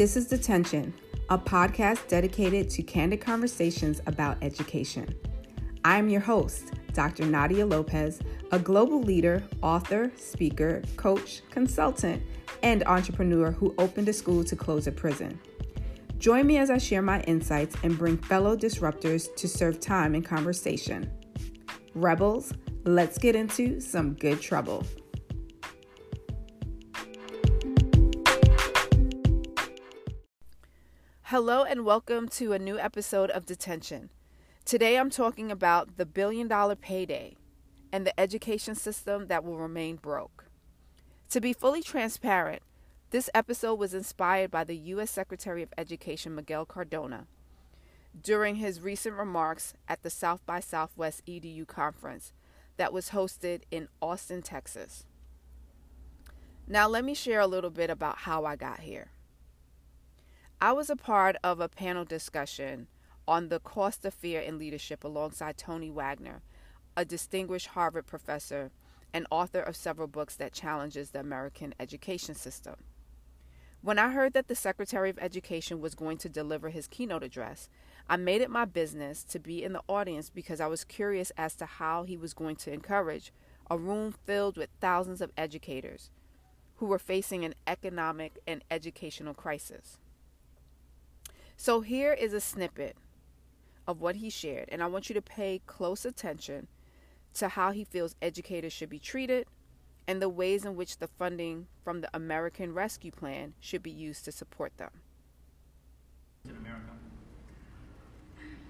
This is Detention, a podcast dedicated to candid conversations about education. I am your host, Dr. Nadia Lopez, a global leader, author, speaker, coach, consultant, and entrepreneur who opened a school to close a prison. Join me as I share my insights and bring fellow disruptors to serve time in conversation. Rebels, let's get into some good trouble. Hello, and welcome to a new episode of Detention. Today I'm talking about the billion dollar payday and the education system that will remain broke. To be fully transparent, this episode was inspired by the U.S. Secretary of Education Miguel Cardona during his recent remarks at the South by Southwest EDU conference that was hosted in Austin, Texas. Now, let me share a little bit about how I got here. I was a part of a panel discussion on the cost of fear in leadership alongside Tony Wagner, a distinguished Harvard professor and author of several books that challenges the American education system. When I heard that the Secretary of Education was going to deliver his keynote address, I made it my business to be in the audience because I was curious as to how he was going to encourage a room filled with thousands of educators who were facing an economic and educational crisis. So here is a snippet of what he shared, and I want you to pay close attention to how he feels educators should be treated and the ways in which the funding from the American Rescue Plan should be used to support them. In America,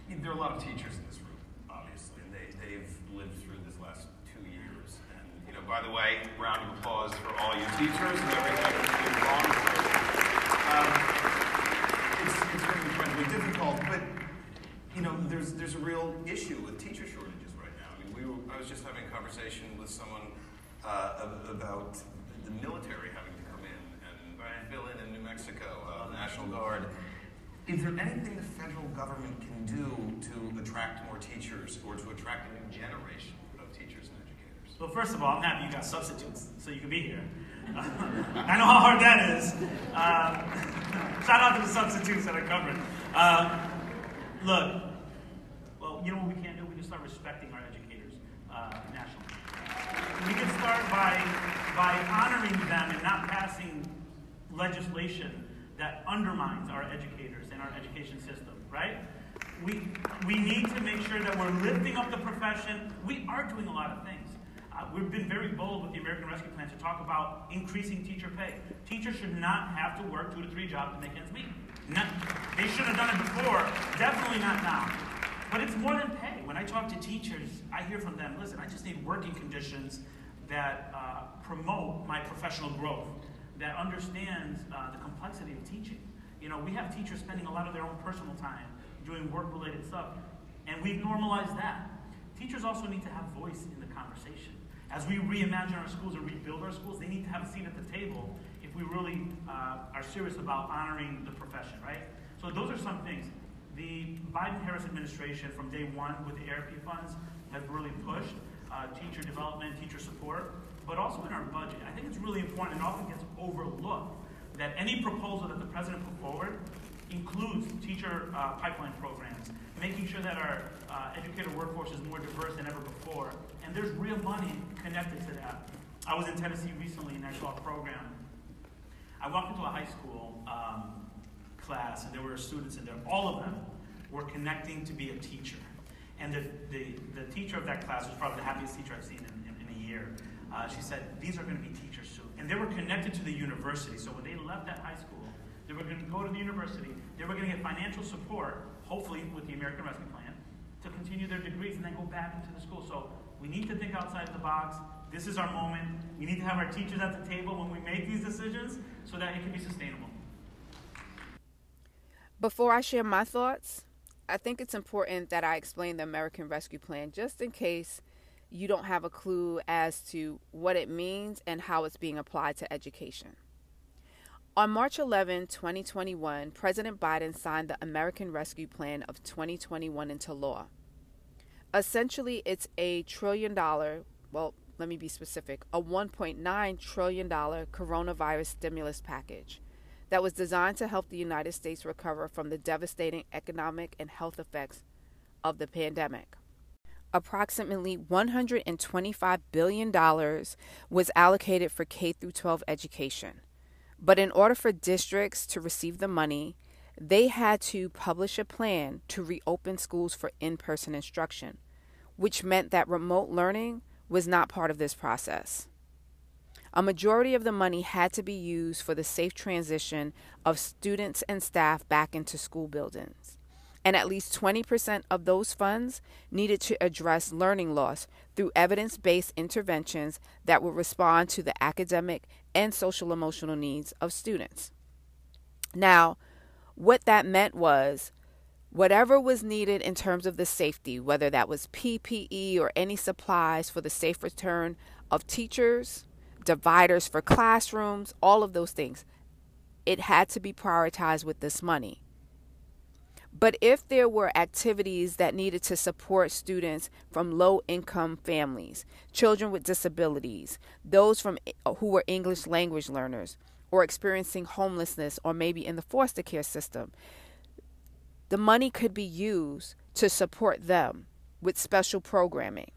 there are a lot of teachers in this room, obviously, and they, they've lived through this last two years. And, you know, by the way, round of applause for all you teachers and everything that's been gone through. Um, it's, it's been incredibly difficult, but you know, there's there's a real issue with teacher shortages right now. I mean, we were, I was just having a conversation with someone uh, about the military having to come in and fill in in New Mexico, uh, National Guard. Is there anything the federal government can do to attract more teachers or to attract a new generation of teachers and educators? Well, first of all, I'm happy you got substitutes so you can be here. I know how hard that is. Uh, shout out to the substitutes that are covered. Uh, look, well, you know what we can do? We can start respecting our educators uh, nationally. We can start by, by honoring them and not passing legislation that undermines our educators and our education system, right? We, we need to make sure that we're lifting up the profession. We are doing a lot of things. Uh, we've been very bold with the American Rescue Plan to talk about increasing teacher pay. Teachers should not have to work two to three jobs to make ends meet. Not, they should have done it before, definitely not now. But it's more than pay. When I talk to teachers, I hear from them listen, I just need working conditions that uh, promote my professional growth, that understands uh, the complexity of teaching. You know, we have teachers spending a lot of their own personal time doing work related stuff, and we've normalized that. Teachers also need to have voice in the conversation. As we reimagine our schools and rebuild our schools, they need to have a seat at the table if we really uh, are serious about honoring the profession, right? So those are some things. The Biden-Harris administration, from day one with the ARP funds, has really pushed uh, teacher development, teacher support, but also in our budget. I think it's really important and often gets overlooked that any proposal that the president put forward includes teacher uh, pipeline programs, making sure that our uh, educator workforce is more diverse than ever before. And there's real money connected to that. I was in Tennessee recently and I saw a program. I walked into a high school um, class and there were students in there. All of them were connecting to be a teacher. And the, the, the teacher of that class was probably the happiest teacher I've seen in, in, in a year. Uh, she said, These are going to be teachers soon. And they were connected to the university. So when they left that high school, they were going to go to the university. They were going to get financial support, hopefully with the American Rescue Plan, to continue their degrees and then go back into the school. So we need to think outside the box. This is our moment. We need to have our teachers at the table when we make these decisions so that it can be sustainable. Before I share my thoughts, I think it's important that I explain the American Rescue Plan just in case you don't have a clue as to what it means and how it's being applied to education. On March 11, 2021, President Biden signed the American Rescue Plan of 2021 into law. Essentially, it's a trillion dollar, well, let me be specific, a $1.9 trillion coronavirus stimulus package that was designed to help the United States recover from the devastating economic and health effects of the pandemic. Approximately $125 billion was allocated for K 12 education. But in order for districts to receive the money, they had to publish a plan to reopen schools for in person instruction, which meant that remote learning was not part of this process. A majority of the money had to be used for the safe transition of students and staff back into school buildings. And at least 20% of those funds needed to address learning loss through evidence based interventions that would respond to the academic and social emotional needs of students. Now, what that meant was whatever was needed in terms of the safety, whether that was PPE or any supplies for the safe return of teachers, dividers for classrooms, all of those things. It had to be prioritized with this money. But if there were activities that needed to support students from low income families, children with disabilities, those from uh, who were English language learners or experiencing homelessness or maybe in the foster care system, the money could be used to support them with special programming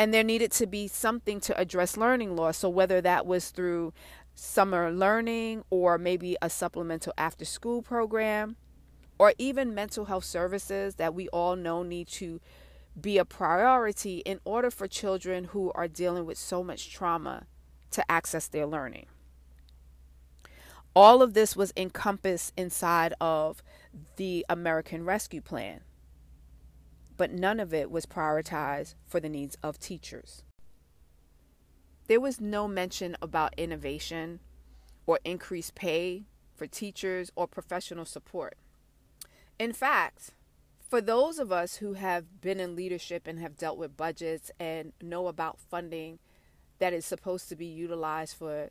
and there needed to be something to address learning loss. So, whether that was through summer learning or maybe a supplemental after school program or even mental health services that we all know need to be a priority in order for children who are dealing with so much trauma to access their learning. All of this was encompassed inside of the American Rescue Plan but none of it was prioritized for the needs of teachers. There was no mention about innovation or increased pay for teachers or professional support. In fact, for those of us who have been in leadership and have dealt with budgets and know about funding that is supposed to be utilized for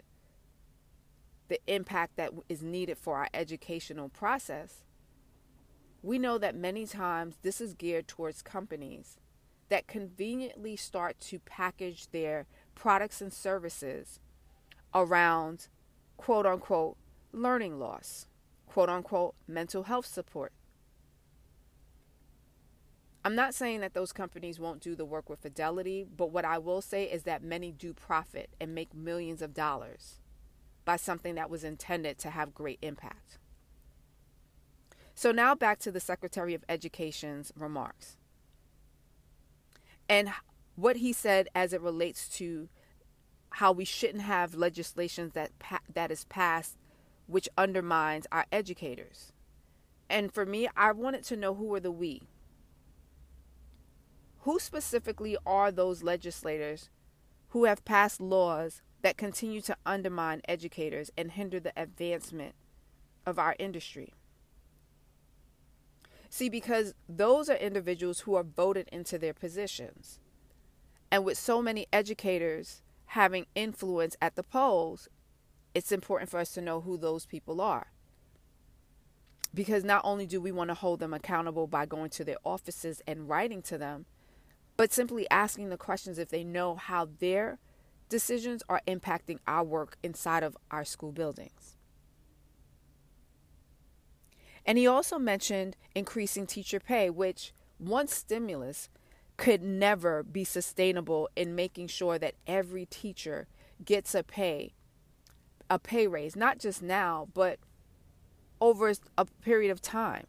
the impact that is needed for our educational process, we know that many times this is geared towards companies that conveniently start to package their products and services around quote unquote learning loss, quote unquote mental health support. I'm not saying that those companies won't do the work with fidelity, but what I will say is that many do profit and make millions of dollars by something that was intended to have great impact. So now back to the Secretary of Education's remarks and what he said as it relates to how we shouldn't have legislation that that is passed which undermines our educators. And for me, I wanted to know who are the we. Who specifically are those legislators who have passed laws that continue to undermine educators and hinder the advancement of our industry? See, because those are individuals who are voted into their positions. And with so many educators having influence at the polls, it's important for us to know who those people are. Because not only do we want to hold them accountable by going to their offices and writing to them, but simply asking the questions if they know how their decisions are impacting our work inside of our school buildings. And he also mentioned increasing teacher pay, which once stimulus could never be sustainable in making sure that every teacher gets a pay a pay raise, not just now, but over a period of time.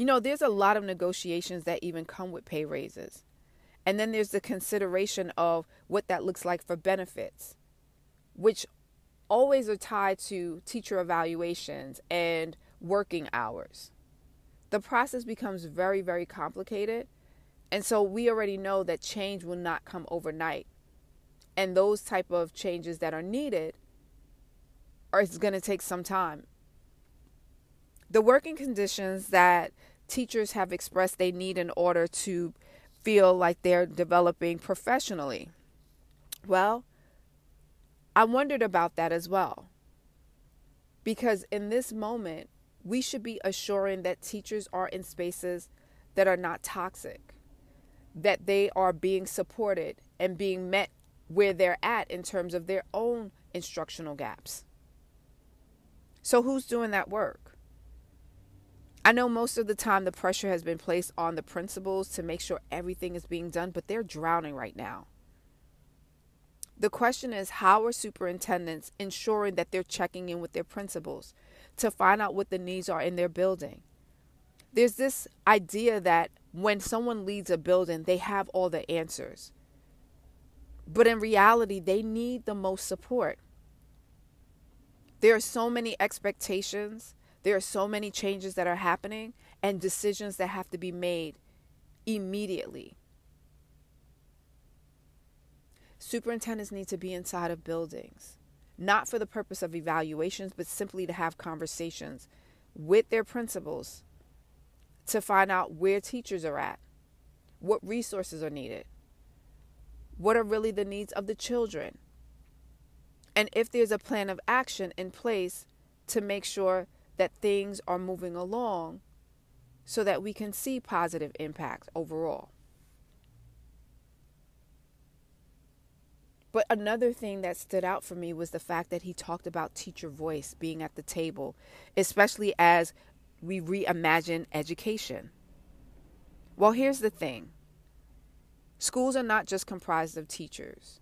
You know, there's a lot of negotiations that even come with pay raises. And then there's the consideration of what that looks like for benefits, which always are tied to teacher evaluations and working hours. The process becomes very, very complicated. And so we already know that change will not come overnight. And those type of changes that are needed are going to take some time. The working conditions that teachers have expressed they need in order to feel like they're developing professionally. Well, I wondered about that as well. Because in this moment, we should be assuring that teachers are in spaces that are not toxic, that they are being supported and being met where they're at in terms of their own instructional gaps. So, who's doing that work? I know most of the time the pressure has been placed on the principals to make sure everything is being done, but they're drowning right now. The question is how are superintendents ensuring that they're checking in with their principals to find out what the needs are in their building? There's this idea that when someone leads a building, they have all the answers. But in reality, they need the most support. There are so many expectations, there are so many changes that are happening, and decisions that have to be made immediately. Superintendents need to be inside of buildings, not for the purpose of evaluations, but simply to have conversations with their principals to find out where teachers are at, what resources are needed, what are really the needs of the children, and if there's a plan of action in place to make sure that things are moving along so that we can see positive impact overall. But another thing that stood out for me was the fact that he talked about teacher voice being at the table, especially as we reimagine education. Well, here's the thing schools are not just comprised of teachers.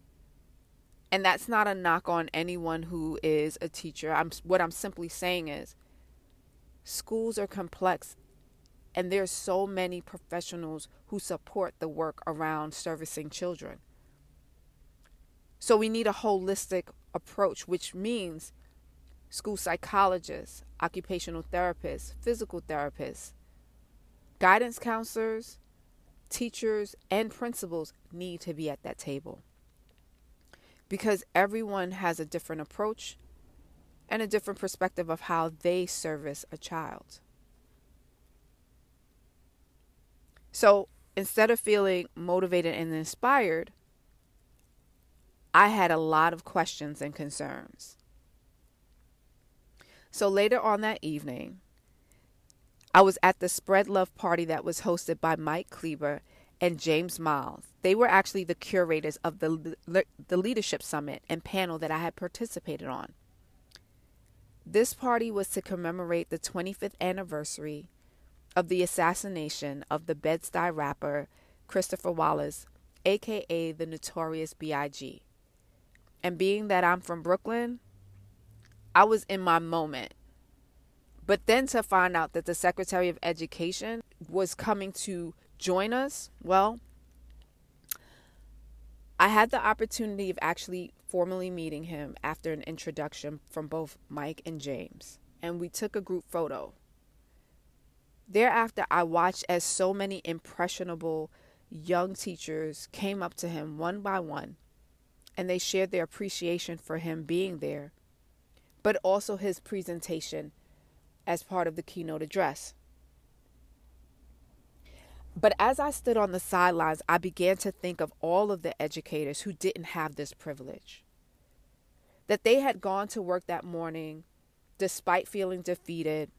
And that's not a knock on anyone who is a teacher. I'm what I'm simply saying is schools are complex and there's so many professionals who support the work around servicing children. So we need a holistic approach, which means school psychologists, occupational therapists, physical therapists, guidance counselors, teachers, and principals need to be at that table. Because everyone has a different approach and a different perspective of how they service a child. So instead of feeling motivated and inspired, I had a lot of questions and concerns. So later on that evening, I was at the Spread Love party that was hosted by Mike Kleber and James Miles. They were actually the curators of the, the Leadership Summit and panel that I had participated on. This party was to commemorate the 25th anniversary of the assassination of the Bed-Stuy rapper Christopher Wallace, aka the Notorious B.I.G. And being that I'm from Brooklyn, I was in my moment. But then to find out that the Secretary of Education was coming to join us, well, I had the opportunity of actually formally meeting him after an introduction from both Mike and James, and we took a group photo. Thereafter, I watched as so many impressionable young teachers came up to him one by one and they shared their appreciation for him being there, but also his presentation as part of the keynote address. But as I stood on the sidelines, I began to think of all of the educators who didn't have this privilege. That they had gone to work that morning despite feeling defeated,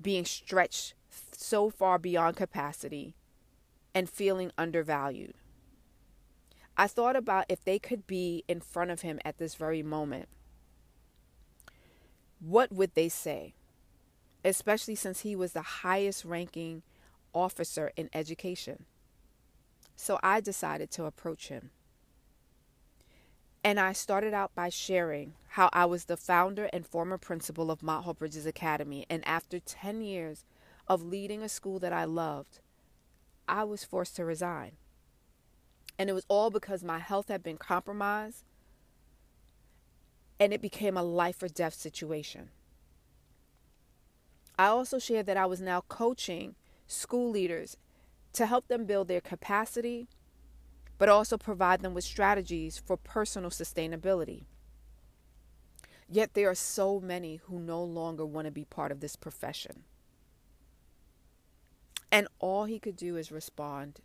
being stretched so far beyond capacity, and feeling undervalued. I thought about if they could be in front of him at this very moment, what would they say? Especially since he was the highest ranking officer in education. So I decided to approach him. And I started out by sharing how I was the founder and former principal of Mount Hope Bridges Academy. And after 10 years of leading a school that I loved, I was forced to resign. And it was all because my health had been compromised and it became a life or death situation. I also shared that I was now coaching school leaders to help them build their capacity, but also provide them with strategies for personal sustainability. Yet there are so many who no longer want to be part of this profession. And all he could do is respond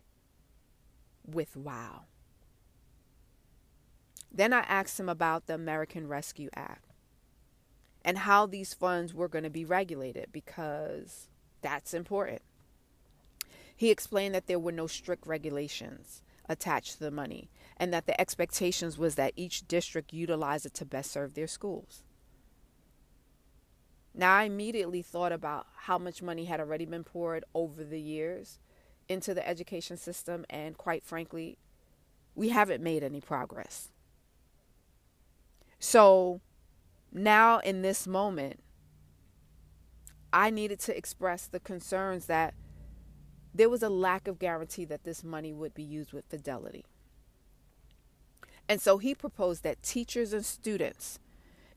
with wow. Then I asked him about the American Rescue Act and how these funds were going to be regulated because that's important. He explained that there were no strict regulations attached to the money and that the expectations was that each district utilize it to best serve their schools. Now, I immediately thought about how much money had already been poured over the years into the education system, and quite frankly, we haven't made any progress. So now, in this moment, I needed to express the concerns that there was a lack of guarantee that this money would be used with fidelity. And so he proposed that teachers and students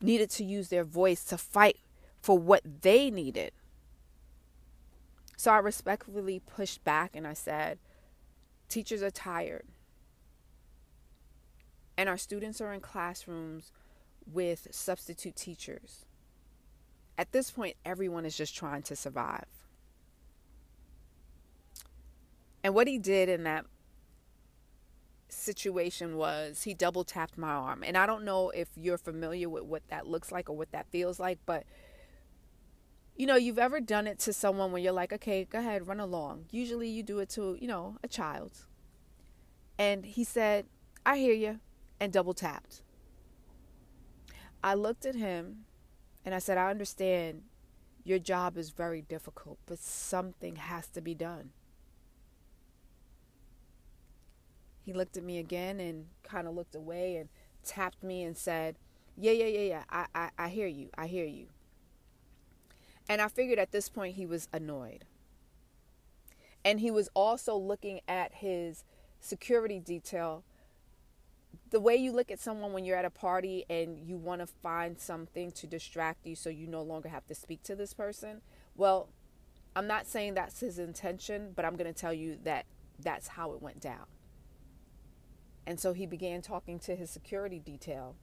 needed to use their voice to fight for what they needed. So I respectfully pushed back and I said, Teachers are tired. And our students are in classrooms with substitute teachers. At this point, everyone is just trying to survive. And what he did in that situation was he double tapped my arm. And I don't know if you're familiar with what that looks like or what that feels like, but you know, you've ever done it to someone when you're like, okay, go ahead, run along. Usually you do it to, you know, a child. And he said, I hear you, and double tapped. I looked at him and I said, I understand your job is very difficult, but something has to be done. He looked at me again and kind of looked away and tapped me and said, Yeah, yeah, yeah, yeah. I, I, I hear you. I hear you. And I figured at this point he was annoyed. And he was also looking at his security detail. The way you look at someone when you're at a party and you want to find something to distract you so you no longer have to speak to this person. Well, I'm not saying that's his intention, but I'm going to tell you that that's how it went down. And so he began talking to his security detail.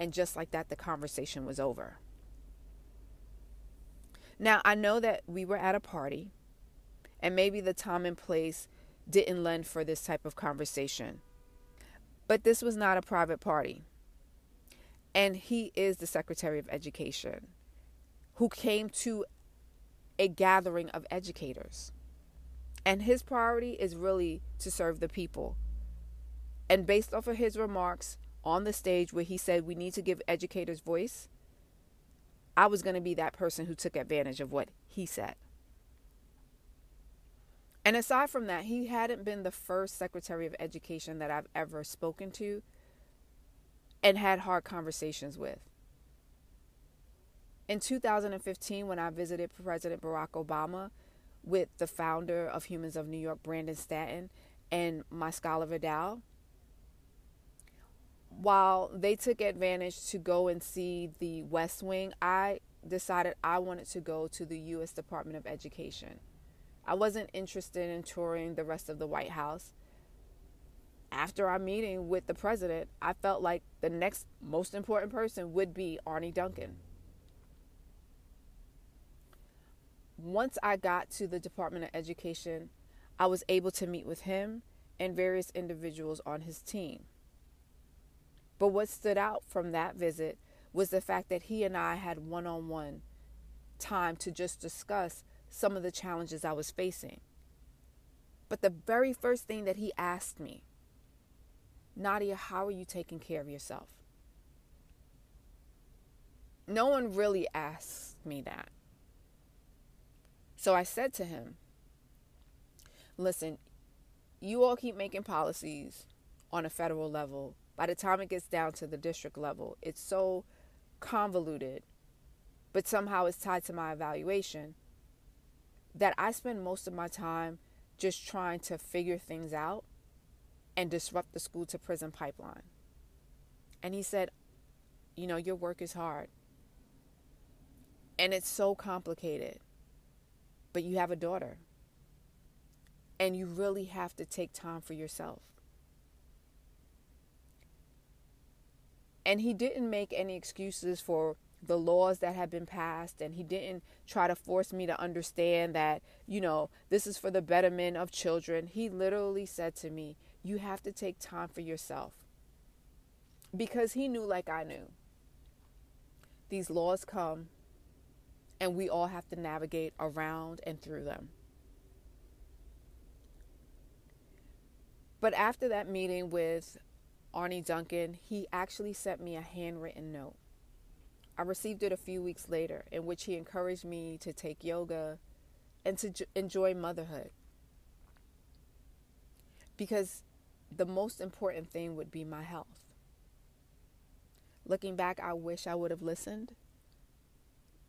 And just like that, the conversation was over. Now, I know that we were at a party, and maybe the time and place didn't lend for this type of conversation. But this was not a private party. And he is the Secretary of Education who came to a gathering of educators. And his priority is really to serve the people. And based off of his remarks on the stage where he said we need to give educators voice, I was going to be that person who took advantage of what he said. And aside from that, he hadn't been the first Secretary of Education that I've ever spoken to and had hard conversations with. In 2015, when I visited President Barack Obama with the founder of Humans of New York, Brandon Stanton, and my scholar Vidal, while they took advantage to go and see the West Wing, I decided I wanted to go to the U.S. Department of Education. I wasn't interested in touring the rest of the White House. After our meeting with the president, I felt like the next most important person would be Arne Duncan. Once I got to the Department of Education, I was able to meet with him and various individuals on his team. But what stood out from that visit was the fact that he and I had one on one time to just discuss some of the challenges I was facing. But the very first thing that he asked me, Nadia, how are you taking care of yourself? No one really asked me that. So I said to him, listen, you all keep making policies on a federal level by the time it gets down to the district level, it's so convoluted, but somehow it's tied to my evaluation that I spend most of my time just trying to figure things out and disrupt the school to prison pipeline. And he said, You know, your work is hard. And it's so complicated. But you have a daughter. And you really have to take time for yourself. And he didn't make any excuses for the laws that had been passed and he didn't try to force me to understand that you know this is for the betterment of children. He literally said to me you have to take time for yourself. Because he knew like i knew. These laws come and we all have to navigate around and through them. But after that meeting with Arne Duncan, he actually sent me a handwritten note. I received it a few weeks later, in which he encouraged me to take yoga and to j- enjoy motherhood. Because the most important thing would be my health. Looking back, I wish I would have listened.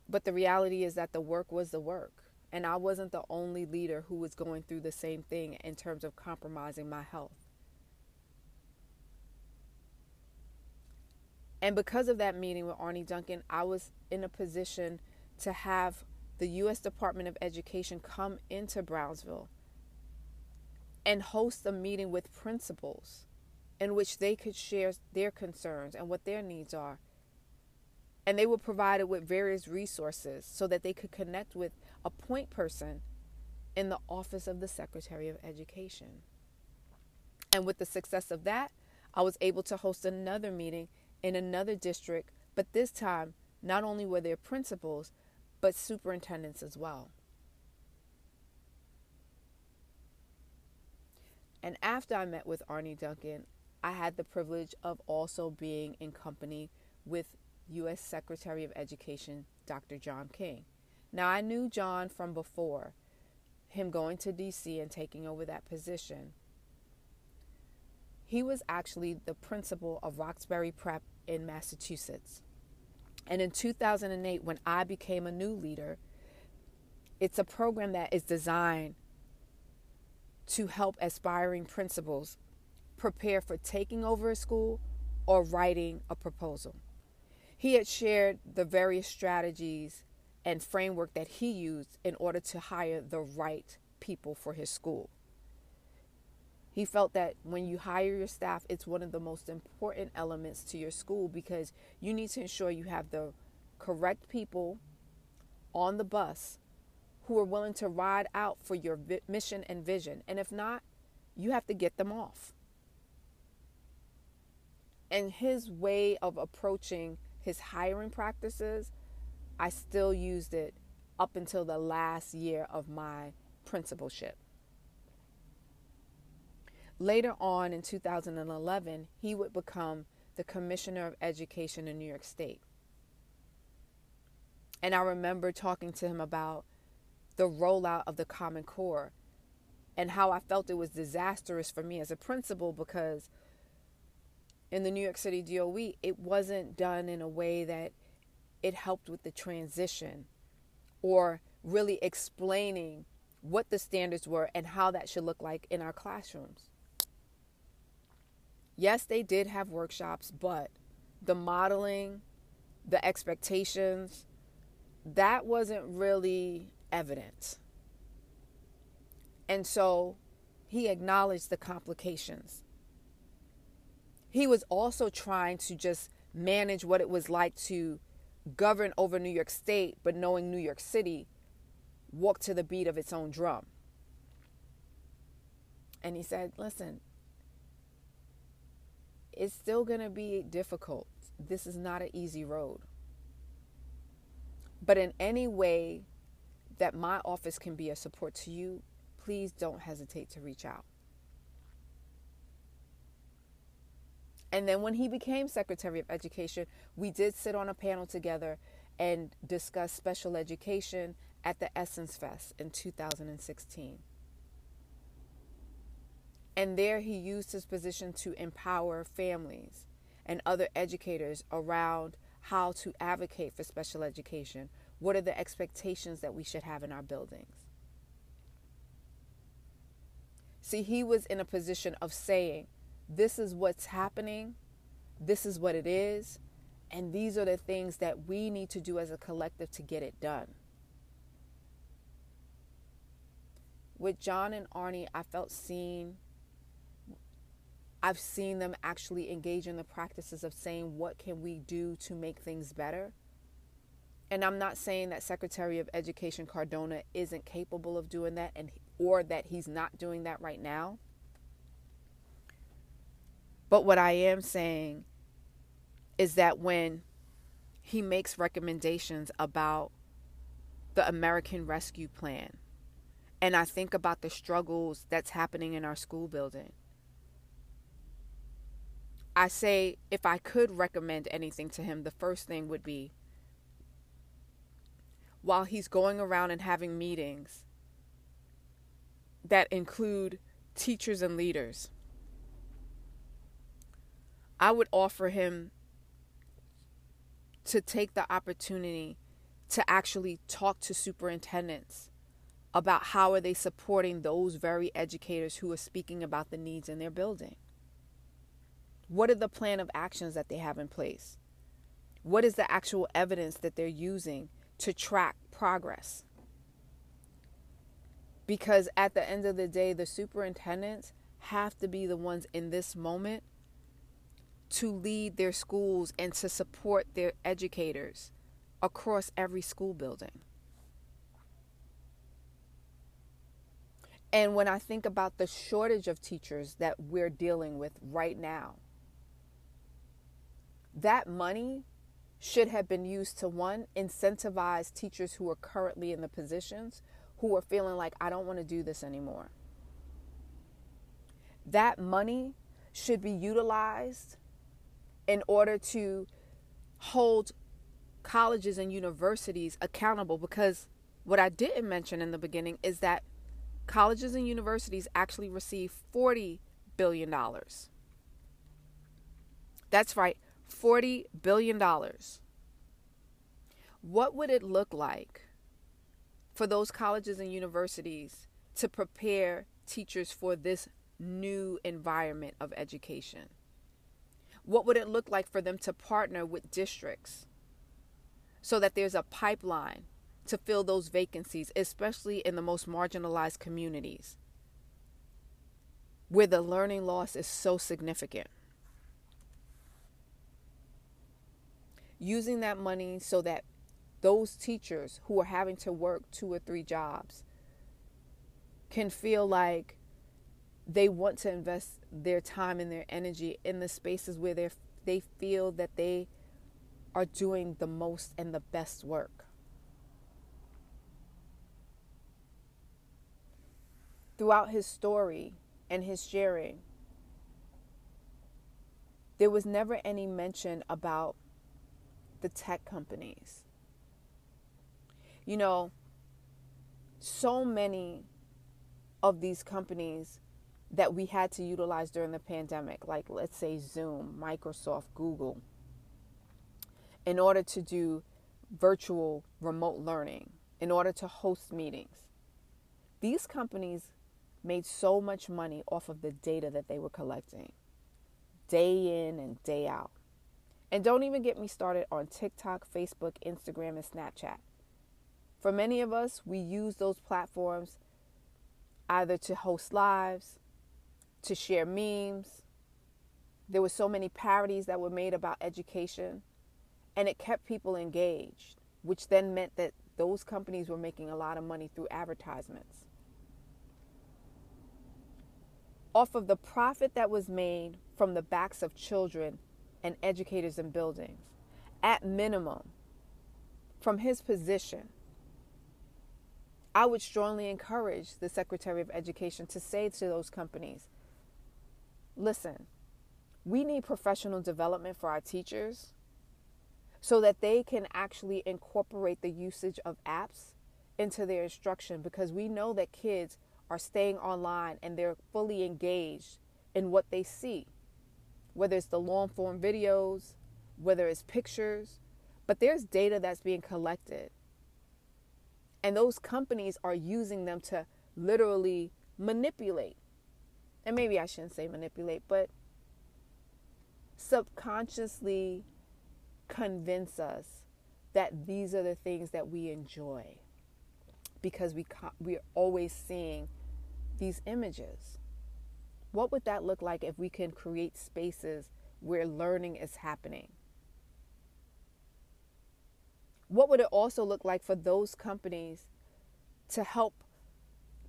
But the reality is that the work was the work. And I wasn't the only leader who was going through the same thing in terms of compromising my health. And because of that meeting with Arne Duncan, I was in a position to have the U.S. Department of Education come into Brownsville and host a meeting with principals in which they could share their concerns and what their needs are. And they were provided with various resources so that they could connect with a point person in the office of the Secretary of Education. And with the success of that, I was able to host another meeting in another district, but this time, not only were there principals, but superintendents as well. And after I met with Arne Duncan, I had the privilege of also being in company with U.S. Secretary of Education, Dr. John King. Now, I knew John from before, him going to D.C. and taking over that position. He was actually the principal of Roxbury Prep in Massachusetts. And in 2008, when I became a new leader, it's a program that is designed to help aspiring principals prepare for taking over a school or writing a proposal. He had shared the various strategies and framework that he used in order to hire the right people for his school. He felt that when you hire your staff, it's one of the most important elements to your school because you need to ensure you have the correct people on the bus who are willing to ride out for your vi- mission and vision. And if not, you have to get them off. And his way of approaching his hiring practices, I still used it up until the last year of my principalship. Later on in 2011, he would become the Commissioner of Education in New York State. And I remember talking to him about the rollout of the Common Core and how I felt it was disastrous for me as a principal because in the New York City DOE, it wasn't done in a way that it helped with the transition or really explaining what the standards were and how that should look like in our classrooms. Yes, they did have workshops, but the modeling, the expectations, that wasn't really evident. And so he acknowledged the complications. He was also trying to just manage what it was like to govern over New York State, but knowing New York City walked to the beat of its own drum. And he said, listen, it's still going to be difficult. This is not an easy road. But in any way that my office can be a support to you, please don't hesitate to reach out. And then when he became Secretary of Education, we did sit on a panel together and discuss special education at the Essence Fest in 2016. And there he used his position to empower families and other educators around how to advocate for special education. What are the expectations that we should have in our buildings? See, he was in a position of saying, This is what's happening, this is what it is, and these are the things that we need to do as a collective to get it done. With John and Arne, I felt seen I've seen them actually engage in the practices of saying, what can we do to make things better? And I'm not saying that Secretary of Education Cardona isn't capable of doing that and or that he's not doing that right now. But what I am saying is that when he makes recommendations about the American Rescue Plan, and I think about the struggles that's happening in our school building, I say if I could recommend anything to him, the first thing would be while he's going around and having meetings that include teachers and leaders. I would offer him to take the opportunity to actually talk to superintendents about how are they supporting those very educators who are speaking about the needs in their building. What are the plan of actions that they have in place? What is the actual evidence that they're using to track progress? Because at the end of the day, the superintendents have to be the ones in this moment to lead their schools and to support their educators across every school building. And when I think about the shortage of teachers that we're dealing with right now, that money should have been used to one, incentivize teachers who are currently in the positions who are feeling like, I don't want to do this anymore. That money should be utilized in order to hold colleges and universities accountable because what I didn't mention in the beginning is that colleges and universities actually receive $40 billion. That's right, $40 billion. What would it look like for those colleges and universities to prepare teachers for this new environment of education? What would it look like for them to partner with districts so that there's a pipeline to fill those vacancies, especially in the most marginalized communities where the learning loss is so significant? Using that money so that those teachers who are having to work two or three jobs can feel like they want to invest their time and their energy in the spaces where they they feel that they are doing the most and the best work. Throughout his story and his sharing, there was never any mention about the tech companies. You know, so many of these companies that we had to utilize during the pandemic, like let's say Zoom, Microsoft, Google, in order to do virtual remote learning, in order to host meetings. These companies made so much money off of the data that they were collecting day in and day out. And don't even get me started on TikTok, Facebook, Instagram, and Snapchat. For many of us, we use those platforms either to host lives, to share memes. There were so many parodies that were made about education, and it kept people engaged, which then meant that those companies were making a lot of money through advertisements. Off of the profit that was made from the backs of children and educators in buildings, at minimum, from his position, I would strongly encourage the Secretary of Education to say to those companies listen, we need professional development for our teachers so that they can actually incorporate the usage of apps into their instruction because we know that kids are staying online and they're fully engaged in what they see, whether it's the long form videos, whether it's pictures, but there's data that's being collected. And those companies are using them to literally manipulate and maybe I shouldn't say manipulate, but subconsciously convince us that these are the things that we enjoy because we we're always seeing these images. What would that look like if we can create spaces where learning is happening? What would it also look like for those companies to help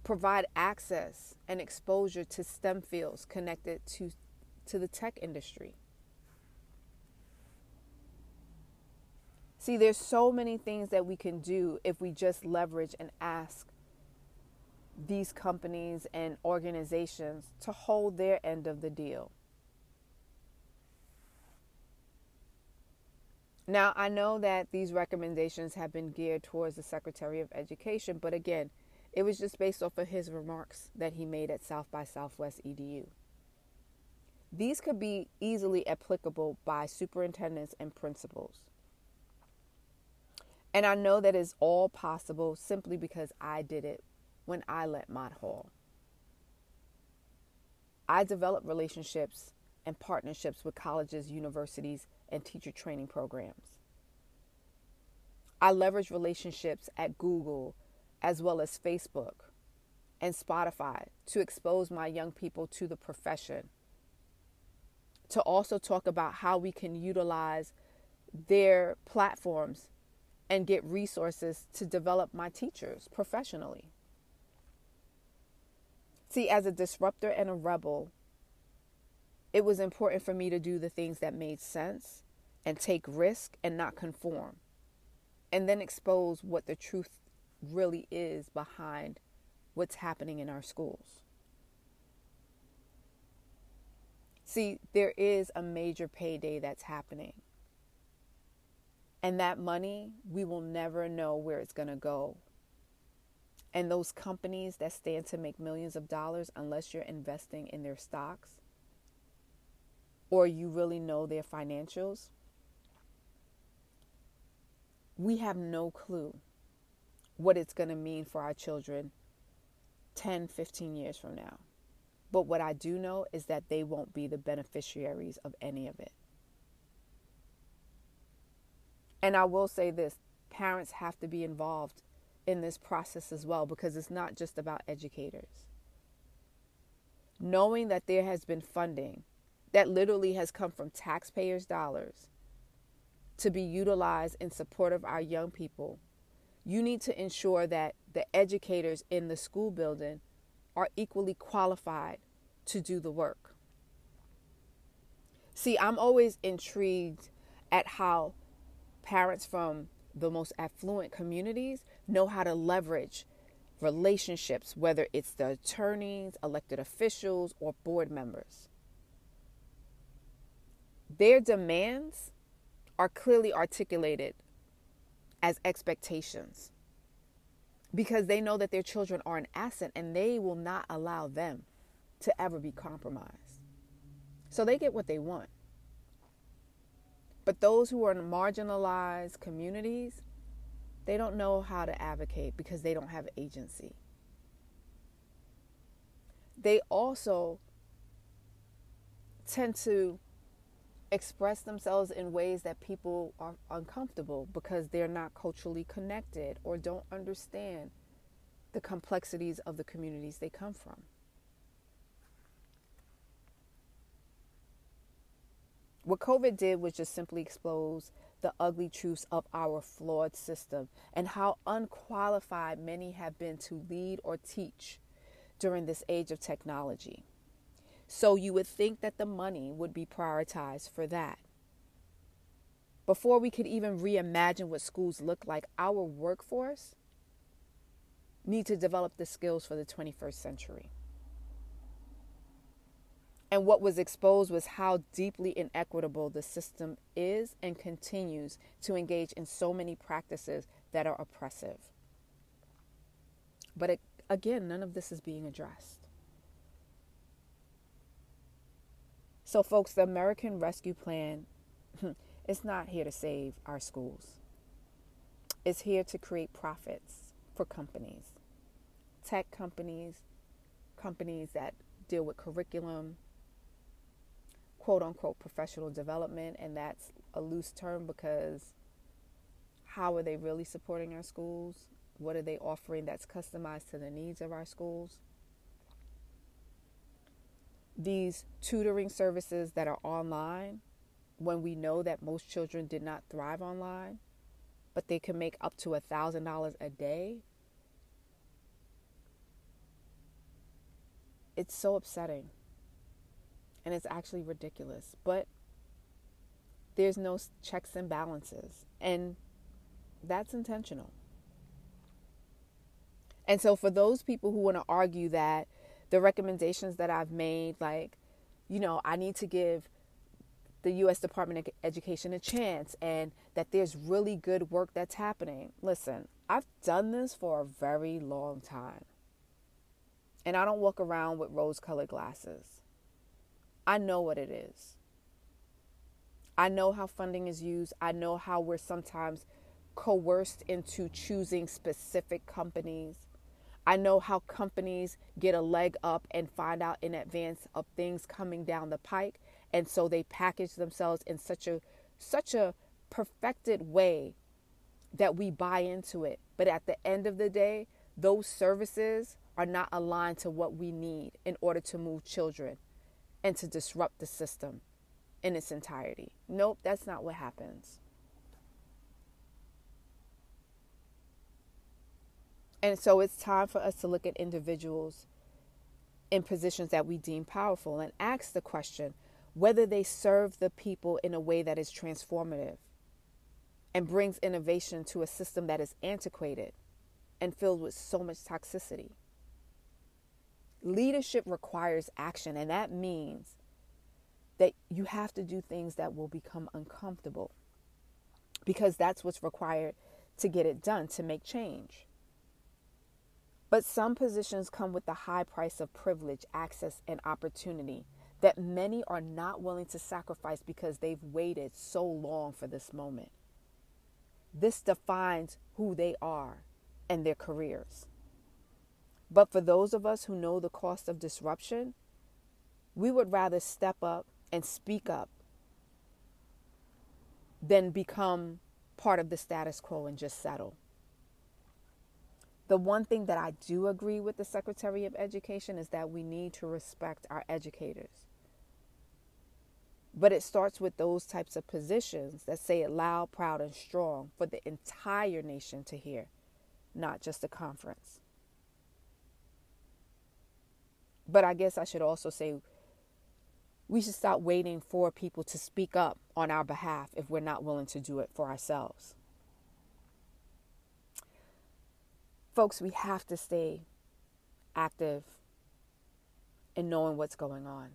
provide access and exposure to STEM fields connected to, to the tech industry. See, there's so many things that we can do if we just leverage and ask these companies and organizations to hold their end of the deal. Now, I know that these recommendations have been geared towards the Secretary of Education, but again, it was just based off of his remarks that he made at South by Southwest EDU. These could be easily applicable by superintendents and principals. And I know that is all possible simply because I did it when I led Mott Hall. I develop relationships and partnerships with colleges, universities, and teacher training programs. I leverage relationships at Google as well as Facebook and Spotify to expose my young people to the profession. To also talk about how we can utilize their platforms and get resources to develop my teachers professionally. See, as a disruptor and a rebel, it was important for me to do the things that made sense and take risk and not conform. And then expose what the truth really is behind what's happening in our schools. See, there is a major payday that's happening. And that money, we will never know where it's going to go. And those companies that stand to make millions of dollars, unless you're investing in their stocks or you really know their financials, we have no clue what it's going to mean for our children 10, 15 years from now. But what I do know is that they won't be the beneficiaries of any of it. And I will say this parents have to be involved in this process as well because it's not just about educators. Knowing that there has been funding that literally has come from taxpayers' dollars to be utilized in support of our young people, you need to ensure that the educators in the school building are equally qualified to do the work. See, I'm always intrigued at how parents from the most affluent communities know how to leverage relationships, whether it's the attorneys, elected officials, or board members. Their demands are clearly articulated as expectations because they know that their children are an asset and they will not allow them to ever be compromised. So they get what they want. But those who are in marginalized communities, they don't know how to advocate because they don't have agency. They also tend to express themselves in ways that people are uncomfortable because they're not culturally connected or don't understand the complexities of the communities they come from. What COVID did was just simply expose the ugly truths of our flawed system and how unqualified many have been to lead or teach during this age of technology. So you would think that the money would be prioritized for that. Before we could even reimagine what schools look like, our workforce need to develop the skills for the 21st century. And what was exposed was how deeply inequitable the system is and continues to engage in so many practices that are oppressive. But it, again, none of this is being addressed. So, folks, the American Rescue Plan is not here to save our schools. It's here to create profits for companies, tech companies, companies that deal with curriculum, quote unquote professional development. And that's a loose term because how are they really supporting our schools? What are they offering that's customized to the needs of our schools? these tutoring services that are online when we know that most children did not thrive online, but they can make up to a $1,000 a day. It's so upsetting. And it's actually ridiculous. But there's no checks and balances. And that's intentional. And so, for those people who want to argue that the recommendations that I've made, like, you know, I need to give the U.S. Department of Education a chance and that there's really good work that's happening. Listen, I've done this for a very long time. And I don't walk around with rose colored glasses. I know what it is. I know how funding is used. I know how we're sometimes coerced into choosing specific companies. I know how companies get a leg up and find out in advance of things coming down the pike and so they package themselves in such a such a perfected way that we buy into it. But at the end of the day, those services are not aligned to what we need in order to move children and to disrupt the system in its entirety. Nope, that's not what happens. And so it's time for us to look at individuals in positions that we deem powerful and ask the question whether they serve the people in a way that is transformative and brings innovation to a system that is antiquated and filled with so much toxicity. Leadership requires action, and that means that you have to do things that will become uncomfortable because that's what's required to get it done, to make change. But some positions come with the high price of privilege, access, and opportunity that many are not willing to sacrifice because they've waited so long for this moment. This defines who they are and their careers. But for those of us who know the cost of disruption, we would rather step up and speak up than become part of the status quo and just settle. The one thing that I do agree with the Secretary of Education is that we need to respect our educators. But it starts with those types of positions that say it loud, proud, and strong for the entire nation to hear, not just a conference. But I guess I should also say we should stop waiting for people to speak up on our behalf if we're not willing to do it for ourselves. Folks, we have to stay active in knowing what's going on.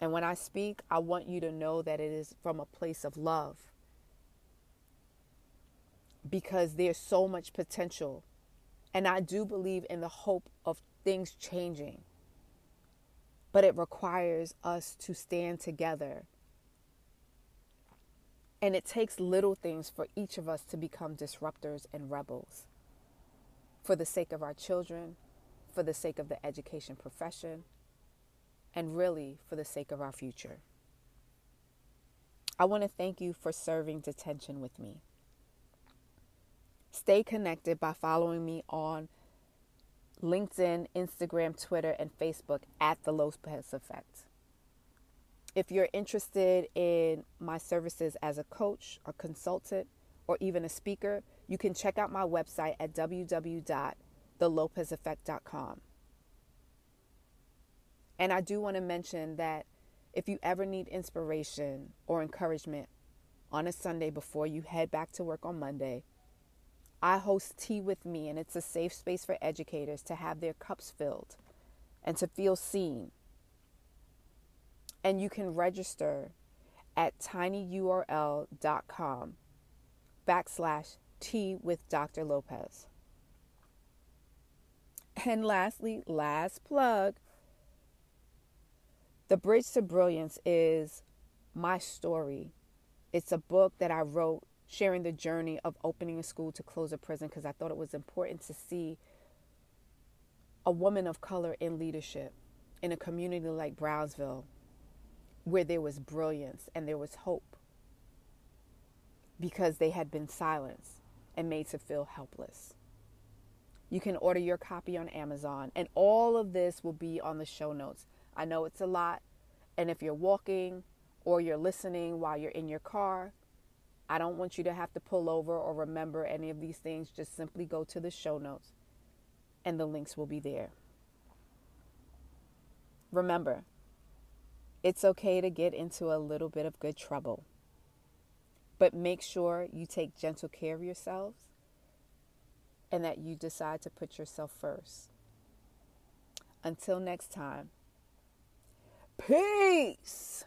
And when I speak, I want you to know that it is from a place of love. Because there's so much potential. And I do believe in the hope of things changing. But it requires us to stand together. And it takes little things for each of us to become disruptors and rebels for the sake of our children, for the sake of the education profession, and really for the sake of our future. I want to thank you for serving detention with me. Stay connected by following me on LinkedIn, Instagram, Twitter, and Facebook at The Lopez Effect. If you're interested in my services as a coach, a consultant, or even a speaker, you can check out my website at www.thelopezeffect.com. And I do want to mention that if you ever need inspiration or encouragement on a Sunday before you head back to work on Monday, I host Tea with Me, and it's a safe space for educators to have their cups filled and to feel seen. And you can register at tinyurl.com backslash tea with Dr. Lopez. And lastly, last plug the Bridge to Brilliance is my story. It's a book that I wrote sharing the journey of opening a school to close a prison because I thought it was important to see a woman of color in leadership in a community like Brownsville where there was brilliance and there was hope because they had been silenced and made to feel helpless. You can order your copy on Amazon, and all of this will be on the show notes. I know it's a lot. And if you're walking or you're listening while you're in your car, I don't want you to have to pull over or remember any of these things. Just simply go to the show notes and the links will be there. Remember, it's okay to get into a little bit of good trouble, but make sure you take gentle care of yourselves and that you decide to put yourself first. Until next time. Peace.